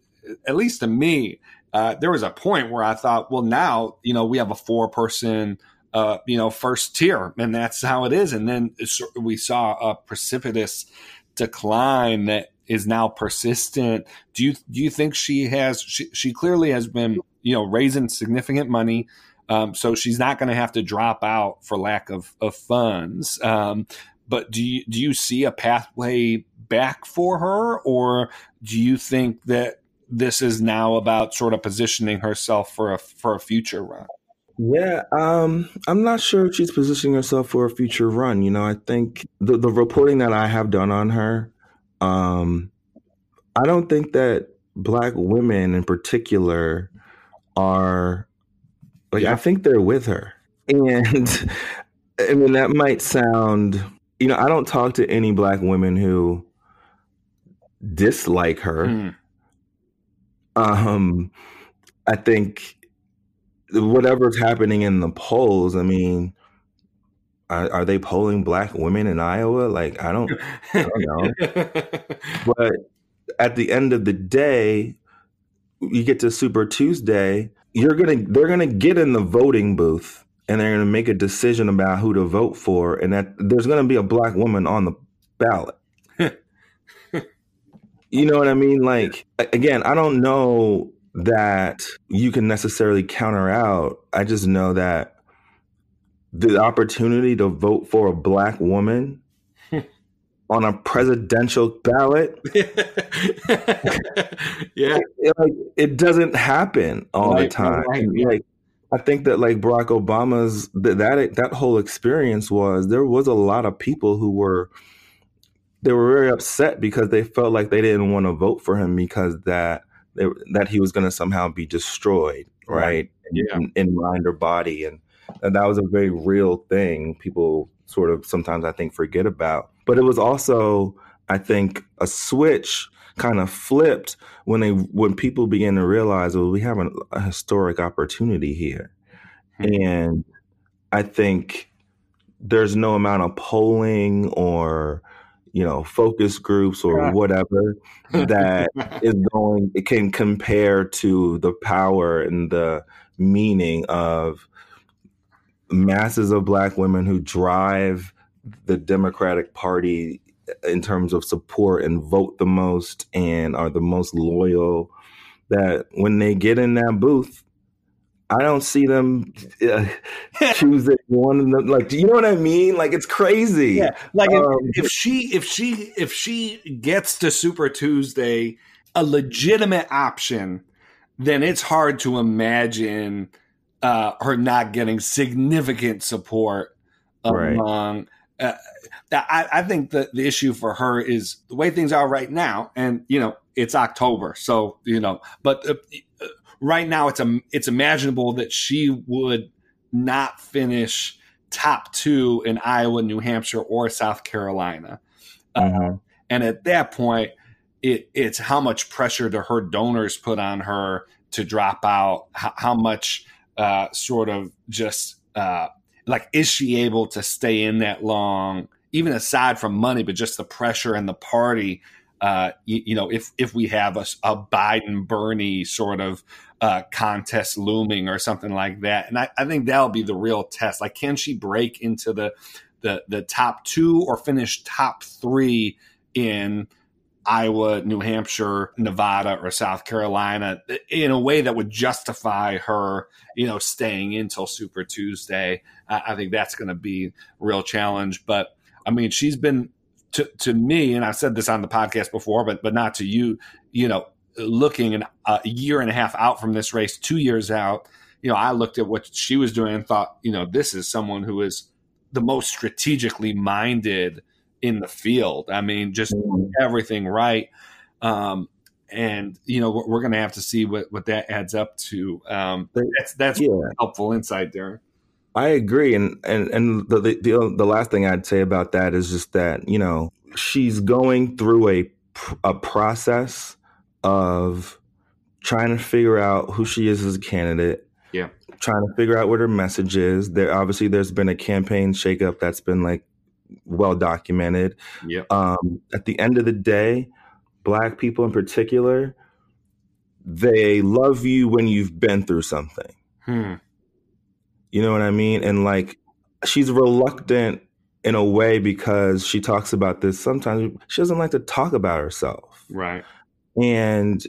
at least to me, uh, there was a point where I thought, well, now you know we have a four person, uh, you know, first tier, and that's how it is. And then we saw a precipitous decline that is now persistent. Do you do you think she has? She, she clearly has been, you know, raising significant money. Um, so she's not going to have to drop out for lack of, of funds. Um, but do you do you see a pathway back for her, or do you think that this is now about sort of positioning herself for a for a future run? Yeah, um, I'm not sure if she's positioning herself for a future run. You know, I think the the reporting that I have done on her, um, I don't think that black women in particular are like Yeah. I think they're with her. And I mean that might sound you know, I don't talk to any black women who dislike her. Hmm. Um, I think whatever's happening in the polls, I mean, are, are they polling black women in Iowa? Like, I don't, I don't know. But at the end of the day, you get to Super Tuesday, you're gonna, they're gonna get in the voting booth and they're gonna make a decision about who to vote for, and that there's gonna be a black woman on the ballot. You know what I mean? Like again, I don't know that you can necessarily counter out. I just know that the opportunity to vote for a black woman on a presidential ballot yeah it, like it doesn't happen all Right, the time right, yeah. like i think that like barack obama's that, that that whole experience was there was a lot of people who were they were very upset because they felt like they didn't want to vote for him because that they, that he was going to somehow be destroyed right, Yeah. in, in mind or body and, and that was a very real thing people sort of sometimes i think forget about but it was also i think a switch kind of flipped when they when people began to realize well we have an, a historic opportunity here Hmm. and i think there's no amount of polling or you know focus groups or Yeah. whatever that is going it can compare to the power and the meaning of masses of black women who drive the democratic party eh, in terms of support and vote the most and are the most loyal that when they get in that booth i don't see them uh, choosing one of them like do you know what i mean like it's crazy Yeah, like if, Um, if she if she if she gets to Super Tuesday a legitimate option, then it's hard to imagine uh, her not getting significant support Right. among. Uh, I, I think that the issue for her is the way things are right now, and you know it's October, so you know, but uh, uh, right now it's a it's imaginable that she would not finish top two in Iowa, New Hampshire, or South Carolina. Uh, Mhm. and at that point, it, it's how much pressure do her donors put on her to drop out? How, how much uh, sort of just uh, like is she able to stay in that long? Even aside from money, but just the pressure and the party. Uh, you, you know, if if we have a, a Biden Bernie sort of uh, contest looming or something like that, and I, I think that'll be the real test. Like, can she break into the the the top two or finish top three in Iowa, New Hampshire, Nevada, or South Carolina in a way that would justify her, you know, staying until Super Tuesday. I, I think that's going to be a real challenge. But I mean, she's been to to me, and I've said this on the podcast before, but but not to you. You know, looking an, a year and a half out from this race, two years out. You know, I looked at what she was doing and thought, you know, this is someone who is the most strategically minded in the field. I mean, just everything right. Um, and you know, we're, we're going to have to see what, what that adds up to. Um, that's that's yeah helpful insight there. I agree, and and and the, the the the last thing I'd say about that is just that you know she's going through a a process of trying to figure out who she is as a candidate. Yeah. trying to figure out what her message is. There obviously there's been a campaign shakeup that's been like well documented. Yep. Um, at the end of the day, black people in particular, they love you when you've been through something. Hmm. You know what I mean? And like she's reluctant in a way because she talks about this sometimes she doesn't like to talk about herself. Right. And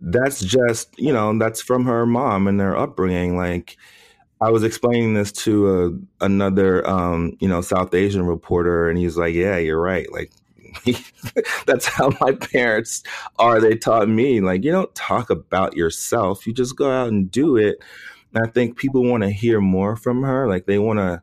that's just, you know, that's from her mom and their upbringing like I was explaining this to a, another um, you know, South Asian reporter and he's like, "Yeah, you're right." Like that's how my parents are. They taught me like you don't talk about yourself. You just go out and do it. And I think people want to hear more from her. Like they want to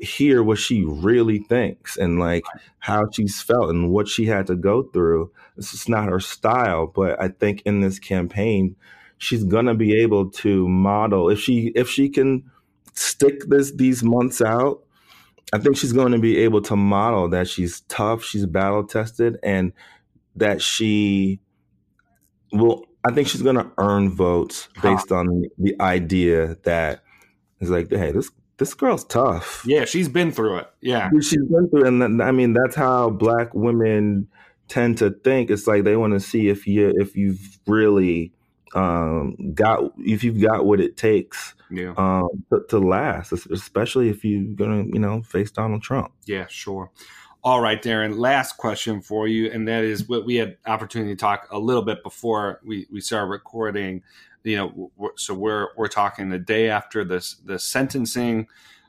hear what she really thinks and like how she's felt and what she had to go through. This is not her style, but I think in this campaign, she's gonna be able to model if she if she can stick this these months out. I think she's going to be able to model that she's tough, she's battle tested, and that she will. I think she's going to earn votes based on the, idea that it's like, hey, this this girl's tough. Yeah, she's been through it. Yeah. She's been through, and then- I mean that's how black women tend to think. It's like they want to see if you if you've really um, got if you've got what it takes Yeah. um, to, to last, especially if you're gonna you know face Donald Trump. Yeah, sure. All right, Darren. Last question for you, and that is what we had opportunity to talk a little bit before we, we started recording. You know, so we're we're talking the day after this the sentencing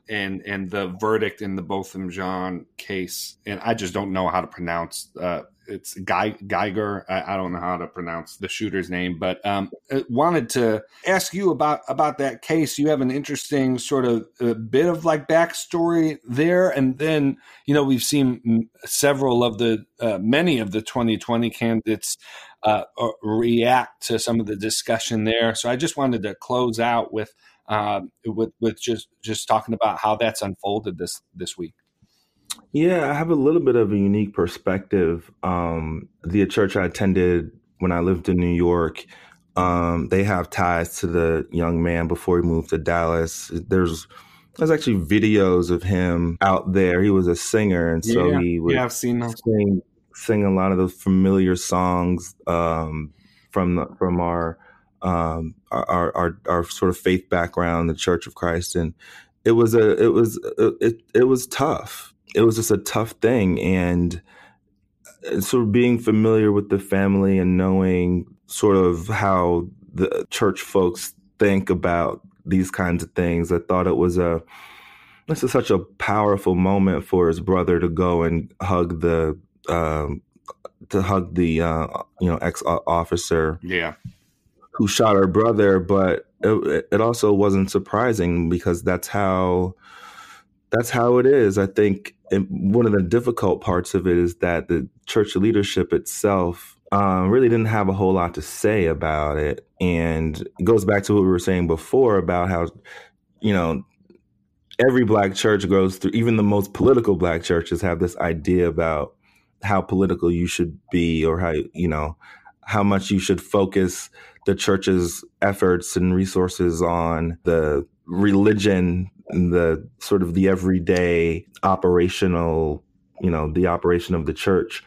and and the verdict in the Botham Jean case, and I just don't know how to pronounce uh, it's Guy, Guyger. I, I, don't know how to pronounce the shooter's name, but um, wanted to ask you about about that case. You have an interesting sort of uh, bit of like backstory there, and then you know we've seen several of the uh, many of the 2020 candidates uh, uh, react to some of the discussion there. So I just wanted to close out with uh, with with just just talking about how that's unfolded this this week. Yeah, I have a little bit of a unique perspective. Um, the church I attended when I lived in New York, um, they have ties to the young man before he moved to Dallas. There's there's actually videos of him out there. He was a singer, and so yeah, he would yeah, I've seen them. Sing, sing a lot of those familiar songs um, from the, from our, um, our, our our sort of faith background, the Church of Christ, and it was a it was it it was tough. It was just a tough thing. And sort of being familiar with the family and knowing sort of how the church folks think about these kinds of things i thought it was a this is such a powerful moment for his brother to go and hug the um, to hug the uh, you know ex officer yeah who shot her brother but it, it also wasn't surprising because that's how that's how it is i think one of the difficult parts of it is that the church leadership itself um, really didn't have a whole lot to say about it. And it goes back to what we were saying before about how, you know, every black church goes through, even the most political black churches have this idea about how political you should be or how, you know, how much you should focus the church's efforts and resources on the religion and the sort of the everyday operational, you know, the operation of the church,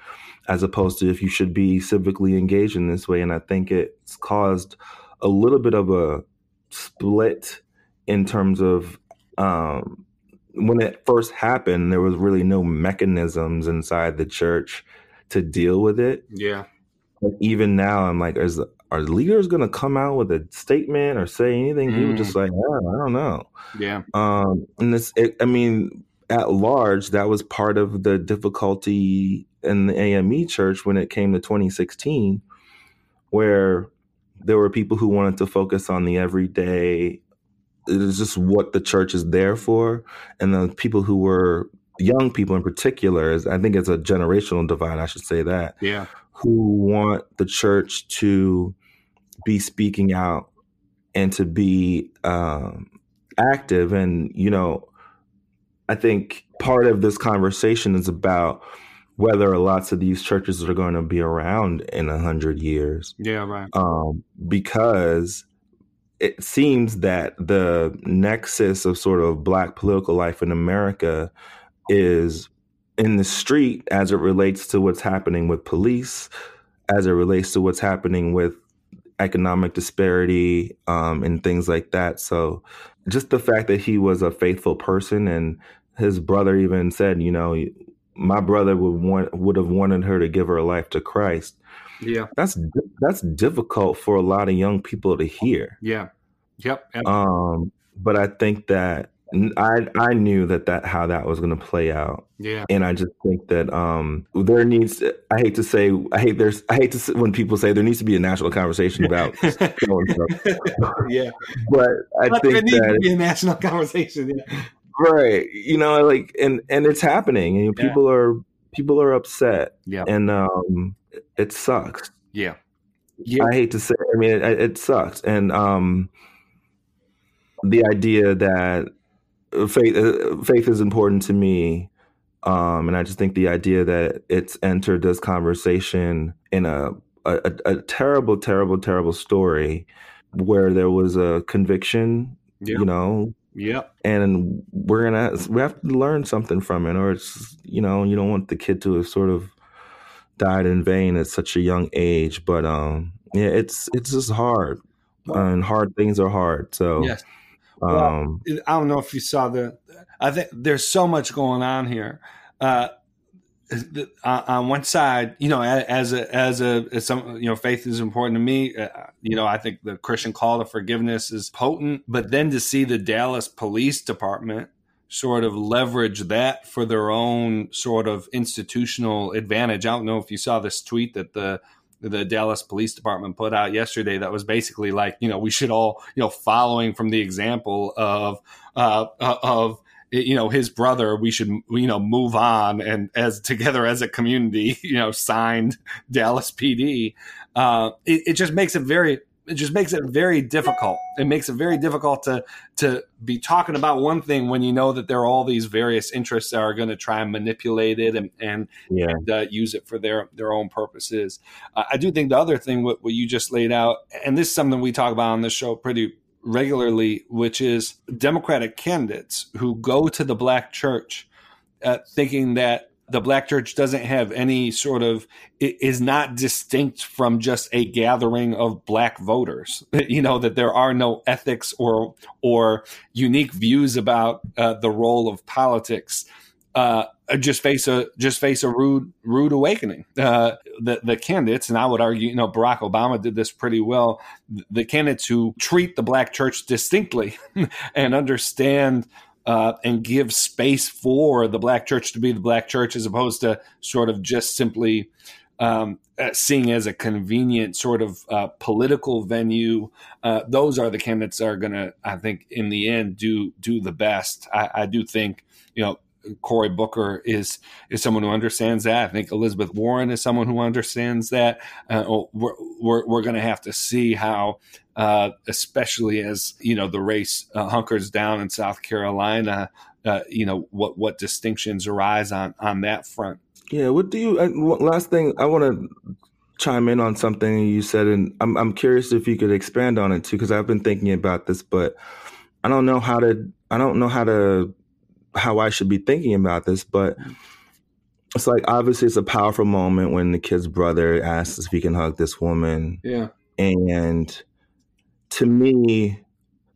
as opposed to if you should be civically engaged in this way. And I think it's caused a little bit of a split in terms of um, when it first happened, there was really no mechanisms inside the church to deal with it. Yeah. But even now, I'm like, is are leaders going to come out with a statement or say anything? Mm. He was just like, I don't know. Yeah. Um, and this, it, I mean, at large, that was part of the difficulty in the AME church when it came to 2016, where there were people who wanted to focus on the everyday. It is just what the church is there for, and the people who were young people in particular is I think it's a generational divide. I should say that. Yeah. Who want the church to be speaking out and to be um, active. And, you know, I think part of this conversation is about whether lots of these churches are going to be around in a hundred years. Yeah, right. Um, because it seems that the nexus of sort of black political life in America is in the street as it relates to what's happening with police, as it relates to what's happening with economic disparity um, and things like that. So just the fact that he was a faithful person and his brother even said, you know, my brother would want would have wanted her to give her life to Christ. Yeah. That's that's difficult for a lot of young people to hear. Yeah. Yep. yep. Um but I think that I I knew that that how that was going to play out. Yeah. And I just think that um there needs to, I hate to say I hate there's I hate to say, when people say there needs to be a national conversation about yeah. But I but think there needs that to be a national conversation. Yeah. Right. You know like and and it's happening and yeah. people are people are upset. Yeah. And um it sucks. Yeah. Yeah. I hate to say I mean it, it sucks and um the idea that faith uh, faith is important to me um, and i just think the idea that it's entered this conversation in a, a, a terrible terrible terrible story where there was a conviction yeah. you know yeah and we're gonna we have to learn something from it or it's you know you don't want the kid to have sort of died in vain at such a young age but um yeah it's it's just hard and hard things are hard so yes um, I don't know if you saw the. I think there's so much going on here. Uh, uh, on one side, you know, as a as a as some you know, faith is important to me. Uh, you know, I think the Christian call to forgiveness is potent, but then to see the Dallas Police Department sort of leverage that for their own sort of institutional advantage. I don't know if you saw this tweet that the the Dallas Police Department put out yesterday that was basically like, you know, we should all, you know, following from the example of uh, of you know his brother we should you know move on and as together as a community you know signed dallas pd uh, it, it, just makes it very it just makes it very difficult. It makes it very difficult to to be talking about one thing when you know that there are all these various interests that are going to try and manipulate it and and, yeah. and uh, use it for their their own purposes. Uh, i do think the other thing what, what you just laid out and this is something we talk about on this show pretty regularly, which is Democratic candidates who go to the black church uh, thinking that the black church doesn't have any sort of is not distinct from just a gathering of black voters. You know that there are no ethics or or unique views about uh, the role of politics uh, just face a just face a rude rude awakening. Uh, the the candidates, and I would argue, you know, Barack Obama did this pretty well. The candidates who treat the black church distinctly and understand uh, and give space for the black church to be the black church, as opposed to sort of just simply um, uh, seeing as a convenient sort of uh, political venue. Uh, those are the candidates that are going to, I think, in the end, do do the best. I, I do think, you know Cory Booker is is someone who understands that. I think Elizabeth Warren is someone who understands that. Uh, oh, we're we're, we're going to have to see how, uh, especially as you know the race uh, hunkers down in South Carolina. Uh, you know what what distinctions arise on on that front. Yeah. What do you? Uh, last thing I want to chime in on something you said, and I'm I'm curious if you could expand on it too, because I've been thinking about this, but I don't know how to I don't know how to how I should be thinking about this, but it's like obviously it's a powerful moment when the kid's brother asks if he can hug this woman. Yeah. And to me,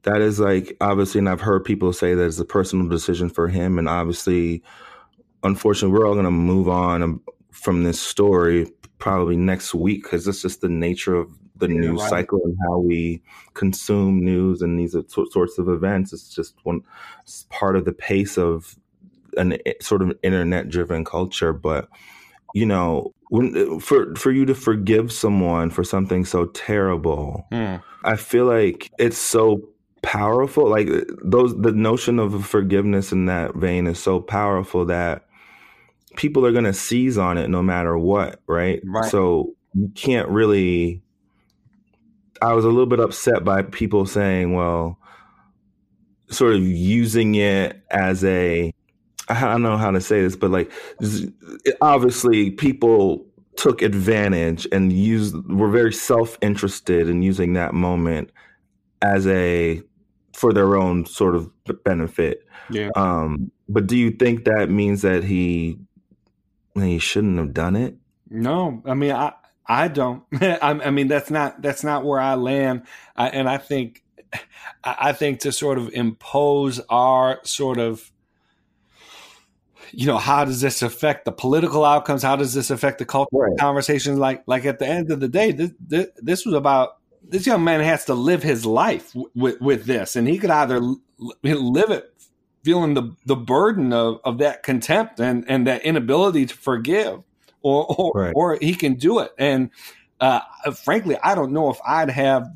that is like obviously, and I've heard people say that it's a personal decision for him. And obviously, unfortunately, we're all going to move on um, from this story probably next week because it's just the nature of the yeah, news right. cycle and how we consume news and these sorts of events. It's just one it's part of the pace of an eh, sort of internet driven culture. But you know, when eh, for for you to forgive someone for something so terrible, hmm. I feel like it's so powerful. Like eh, those, the notion of forgiveness in that vein is so powerful that people are going to seize on it no matter what, right? right? So you can't really I was a little bit upset by people saying, well, sort of using it as a I don't know how to say this, but like obviously people took advantage and used were very self-interested in using that moment as a for their own sort of benefit. Yeah. Um, but do you think that means that he he shouldn't have done it? No, I mean I I don't. I, mean, that's not that's not where I land. I, and I think, I think to sort of impose our sort of, you know, how does this affect the political outcomes? How does this affect the cultural right. conversations? Like, like at the end of the day, this, this, this was about this young man has to live his life with with this, and he could either live it feeling the the burden of, of that contempt and and that inability to forgive or or, right. or he can do it. And uh, frankly, I don't know if I'd have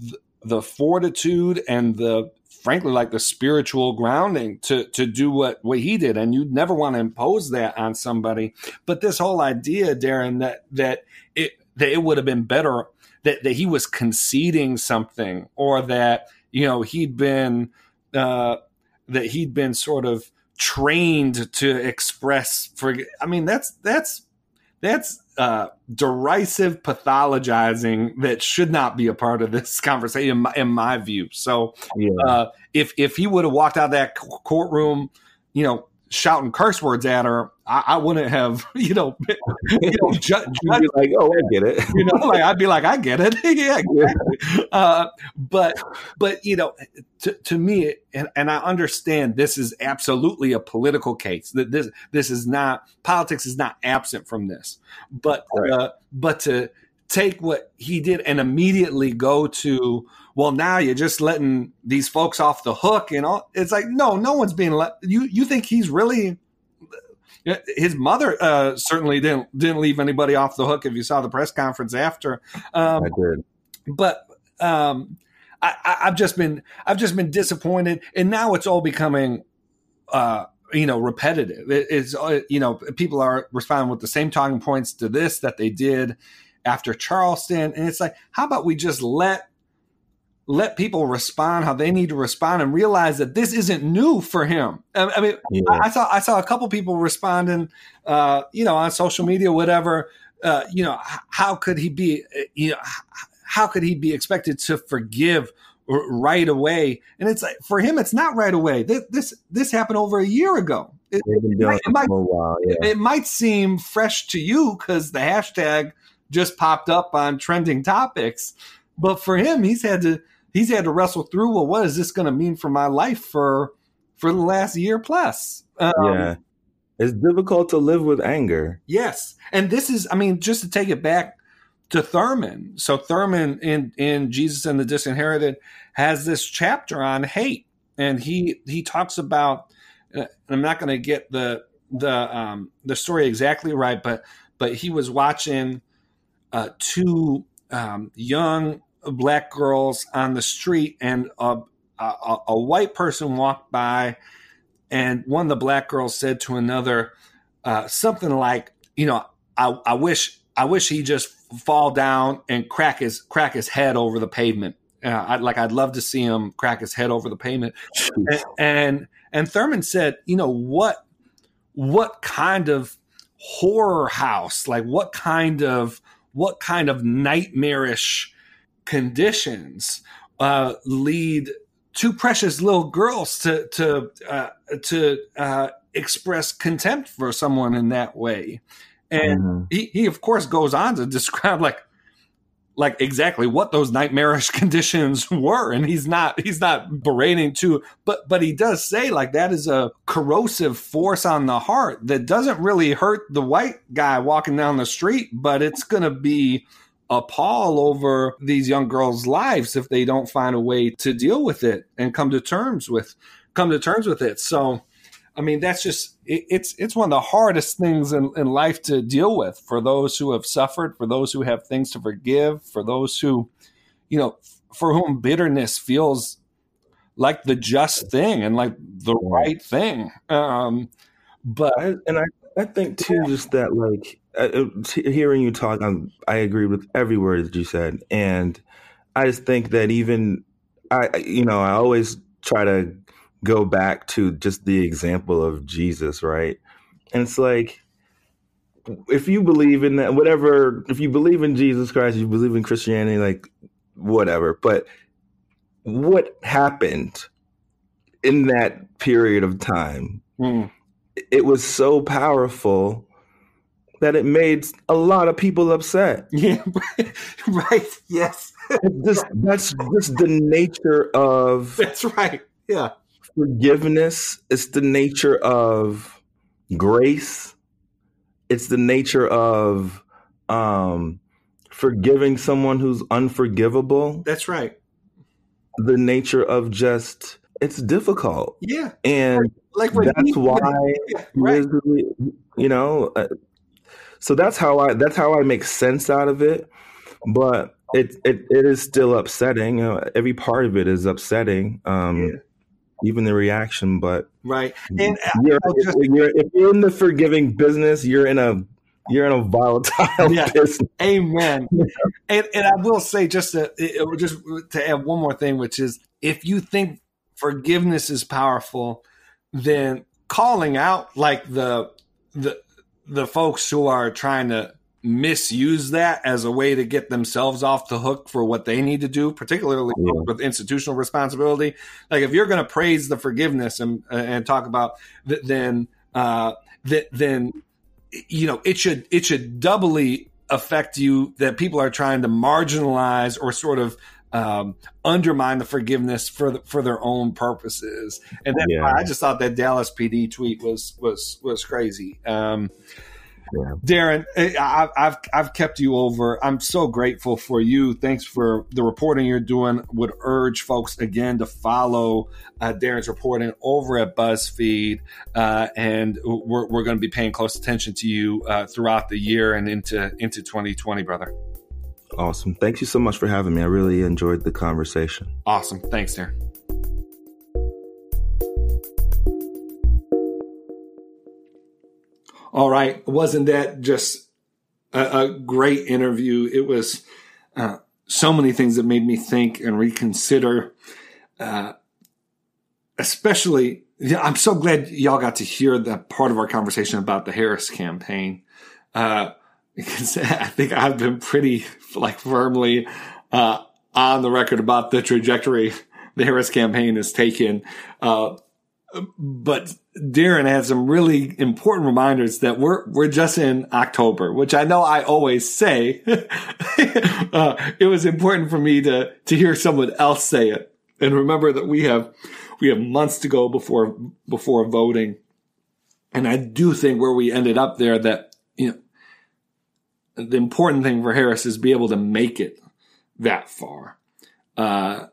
the fortitude and the frankly like the spiritual grounding to to do what what he did and you'd never want to impose that on somebody but this whole idea darren that that it that it would have been better that that he was conceding something or that you know he'd been uh that he'd been sort of trained to express for i mean that's that's that's uh, derisive pathologizing that should not be a part of this conversation, in my, in my view. So, yeah. uh, if if he would have walked out of that courtroom, you know, shouting curse words at her, I, I wouldn't have, you know, you know, ju- You'd be like, oh, I get it. you know, like I'd be like, I get it, yeah, exactly. Uh, but, but you know, to, to me, and, and I understand this is absolutely a political case. That this this is not politics is not absent from this, but Right. uh, but to take what he did and immediately go to well now you're just letting these folks off the hook and all it's like no no one's being let you you think he's really his mother uh, certainly didn't didn't leave anybody off the hook if you saw the press conference after um, I did. but um, I, I, I've just been I've just been disappointed, and now it's all becoming, uh, you know, repetitive. It, it's uh, you know people are responding with the same talking points to this that they did after Charleston, and it's like, how about we just let let people respond how they need to respond and realize that this isn't new for him. I, I mean, Yeah. I, saw I saw a couple people responding, uh, you know, on social media, whatever. Uh, you know, how could he be? uh, You know, how could he be expected to forgive right away? And it's like for him, it's not right away. This this, this happened over a year ago. It, It it might- while. Yeah. it might seem fresh to you because the hashtag just popped up on trending topics, but for him, he's had to he's had to wrestle through. Well, what is this going to mean for my life for for the last year plus? Um, yeah. It's difficult to live with anger. Yes, and this is, I mean, just to take it back to Thurman. So Thurman in in Jesus and the Disinherited has this chapter on hate, and he he talks about. Uh, I'm not going to get the the um, the story exactly right, but but he was watching uh, two um, young black girls on the street, and a, a, a white person walked by, and one of the black girls said to another uh, something like, you know, I, I wish I wish he just fall down and crack his crack his head over the pavement. Uh, I'd like I'd love to see him crack his head over the pavement. And, and and Thurman said, you know what what kind of horror house, like what kind of what kind of nightmarish conditions uh, lead two precious little girls to to uh, to uh, express contempt for someone in that way. And Mhm. he, he of course goes on to describe like like exactly what those nightmarish conditions were. And he's not he's not berating too but but he does say like that is a corrosive force on the heart that doesn't really hurt the white guy walking down the street but it's going to be a pall over these young girls lives if they don't find a way to deal with it and come to terms with come to terms with it. So I mean, that's just it, it's it's one of the hardest things in, in life to deal with for those who have suffered, for those who have things to forgive, for those who, you know, for whom bitterness feels like the just thing and like the right. thing. Um, but I, and I, I think too, just that like uh, uh, hearing you talk, I'm, I agree with every word that you said, and I just think that even I- you know, I always try to go back to just the example of Jesus, right? And it's like if you believe in that, whatever, if you believe in Jesus Christ, you believe in Christianity, like whatever, but what happened in that period of time mm, it was so powerful that it made a lot of people upset. yeah, right. Yes, just, that's just the nature of that's right. Yeah, forgiveness. It's the nature of grace. It's the nature of um, forgiving someone who's unforgivable. that's right. The nature of just it's difficult, Yeah, and like when that's why yeah, right. You know uh, so that's how i that's how i make sense out of it but it it, it is still upsetting you know, every part of it is upsetting um Yeah. Even the reaction but Right. And uh, you're, just- you're, if you're in the forgiving business you're in a you're in a volatile Yeah. business Amen. and and I will say just to just to add one more thing, which is if you think forgiveness is powerful, then calling out like the the the folks who are trying to misuse that as a way to get themselves off the hook for what they need to do, particularly Yeah. with institutional responsibility. Like if you're going to praise the forgiveness and and talk about th- then uh, that then you know it should it should doubly affect you that people are trying to marginalize or sort of um, undermine the forgiveness for the, for their own purposes. And then yeah. I just thought that Dallas PD tweet was was was crazy. Um, yeah. Darren, eh, I, have I've kept you over. I'm so grateful for you. Thanks for the reporting you're doing. Would urge folks again to follow uh, Darren's reporting over at BuzzFeed, uh, and we're, we're going to be paying close attention to you uh, throughout the year and into into 2020, brother. Awesome. Thank you so much for having me. I really enjoyed the conversation. Awesome. Thanks, Darren. All right. Wasn't that just a, a great interview? It was uh, so many things that made me think and reconsider, uh, especially. Yeah, I'm so glad y'all got to hear that part of our conversation about the Harris campaign. Uh, because I think I've been pretty like firmly uh, on the record about the trajectory the Harris campaign has taken. Uh, but Darren had some really important reminders that we're we're just in October, which I know I always say. uh, it was important for me to to hear someone else say it and remember that we have we have months to go before before voting. And I do think where we ended up there that you know the important thing for Harris is be able to make it that far. Uh,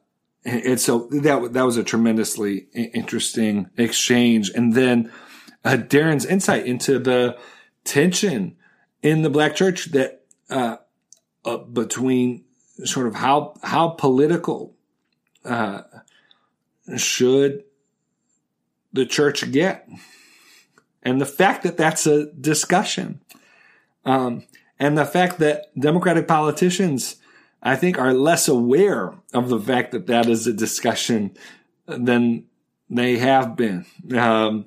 and so that that was a tremendously interesting exchange. And then uh, Darren's insight into the tension in the black church that uh, uh, between sort of how how political uh, should the church get, and the fact that that's a discussion. Um, and the fact that Democratic politicians, I think, are less aware of the fact that that is a discussion than they have been. Um,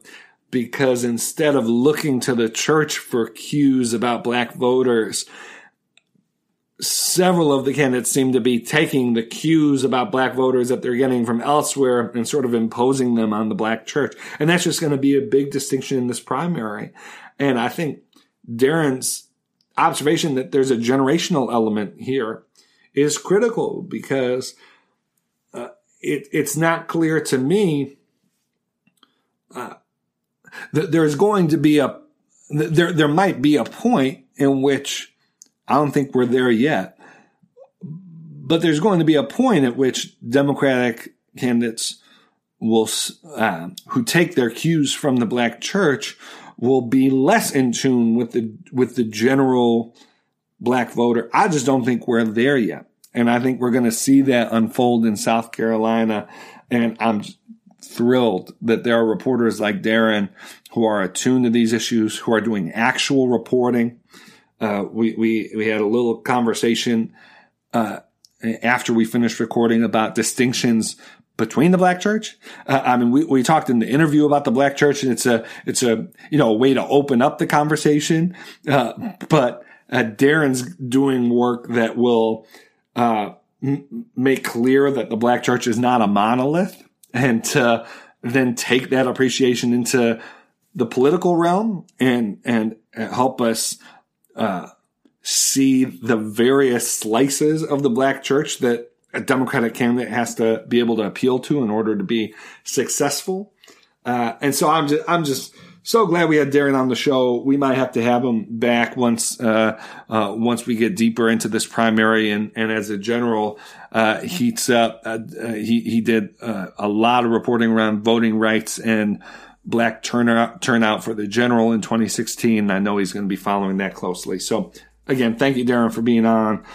because instead of looking to the church for cues about black voters, several of the candidates seem to be taking the cues about black voters that they're getting from elsewhere and sort of imposing them on the black church. And that's just going to be a big distinction in this primary. And I think Darren's observation that there's a generational element here is critical because uh, it, it's not clear to me uh, that there's going to be a there there might be a point in which I don't think we're there yet, but there's going to be a point at which Democratic candidates will uh, who take their cues from the black church will be less in tune with the with the general black voter. I just don't think we're there yet. And I think we're going to see that unfold in South Carolina. And I'm thrilled that there are reporters like Darren who are attuned to these issues, who are doing actual reporting. Uh, we, we, we had a little conversation, uh, after we finished recording about distinctions between the black church. Uh, I mean, we, we talked in the interview about the black church and it's a, it's a, you know, a way to open up the conversation. Uh, but uh, Darren's doing work that will, uh, make clear that the black church is not a monolith and to then take that appreciation into the political realm and, and help us, uh, see the various slices of the black church that a Democratic candidate has to be able to appeal to in order to be successful. Uh, and so I'm just, I'm just so glad we had Darren on the show. We might have to have him back once, uh, uh, once we get deeper into this primary and, and as a general, uh, heats up. Uh, uh, he, he did a lot of reporting around voting rights and black turnout, turnout for the general in 2016. I know he's going to be following that closely. So again, thank you, Darren, for being on.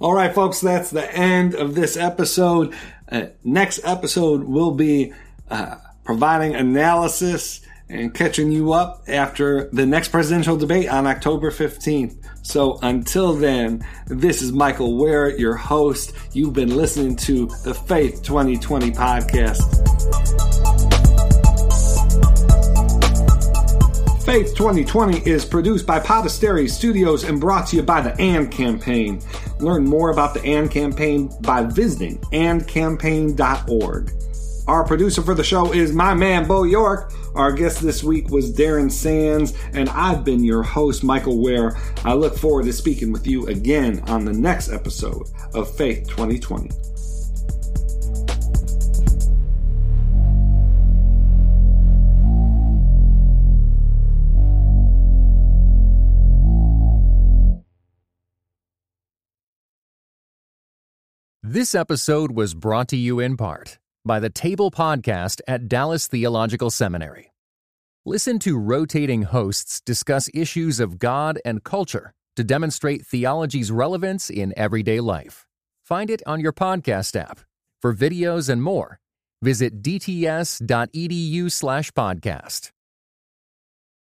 All right, folks, that's the end of this episode. Uh, next episode will be uh, providing analysis and catching you up after the next presidential debate on October 15th. So until then, this is Michael Wear, your host. You've been listening to the Faith 2020 podcast. Faith 2020 is produced by Podesteri Studios and brought to you by the AND Campaign. Learn more about the AND Campaign by visiting andcampaign.org. Our producer for the show is my man, Bo York. Our guest this week was Darren Sands, and I've been your host, Michael Wear. I look forward to speaking with you again on the next episode of Faith 2020. This episode was brought to you in part by the Table Podcast at Dallas Theological Seminary. Listen to rotating hosts discuss issues of God and culture to demonstrate theology's relevance in everyday life. Find it on your podcast app. For videos and more, visit dts.edu/podcast.